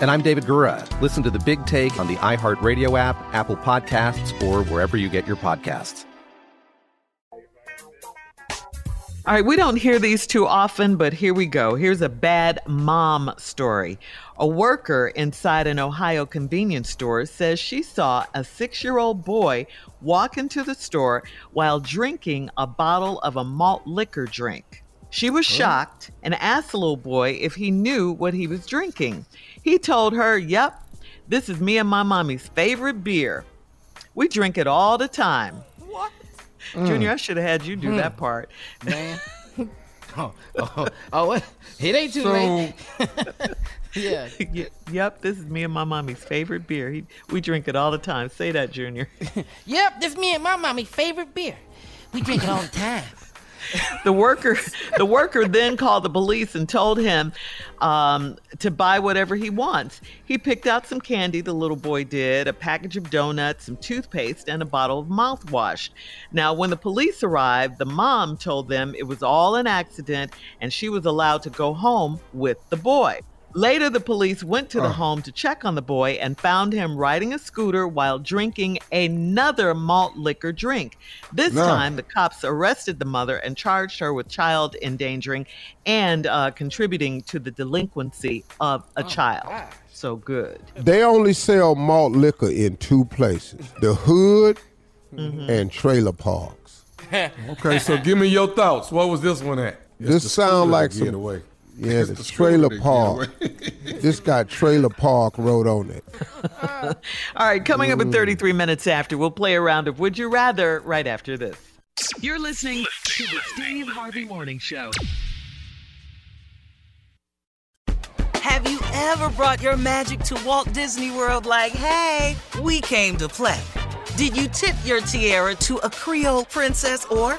And I'm David Gura. Listen to the big take on the iHeartRadio app, Apple Podcasts, or wherever you get your podcasts. All right, we don't hear these too often, but here we go. Here's a bad mom story. A worker inside an Ohio convenience store says she saw a six year old boy walk into the store while drinking a bottle of a malt liquor drink. She was shocked and asked the little boy if he knew what he was drinking. He told her, Yep, this is me and my mommy's favorite beer. We drink it all the time. What? Mm. Junior, I should have had you do mm. that part. Man. oh, oh, oh, oh it ain't too So- late. yeah. Y- yep, this is me and my mommy's favorite beer. He, we drink it all the time. Say that, Junior. Yep, this is me and my mommy's favorite beer. We drink it all the time. The worker the worker then called the police and told him um, to buy whatever he wants. He picked out some candy the little boy did a package of donuts some toothpaste and a bottle of mouthwash. Now when the police arrived the mom told them it was all an accident and she was allowed to go home with the boy Later, the police went to the home to check on the boy and found him riding a scooter while drinking another malt liquor drink. This No. time, the cops arrested the mother and charged her with child endangering and uh, contributing to the delinquency of a child. So good. They only sell malt liquor in two places: the hood and trailer parks. Okay, so give me your thoughts. What was this one at? It's this the sound like that some away. Yeah, It's the, the trailer park. this got trailer park wrote on it. All right, coming up in mm. 33 minutes after, we'll play a round of Would You Rather right after this. You're listening to the Steve Harvey Morning Show. Have you ever brought your magic to Walt Disney World like, hey, we came to play? Did you tip your tiara to a Creole princess or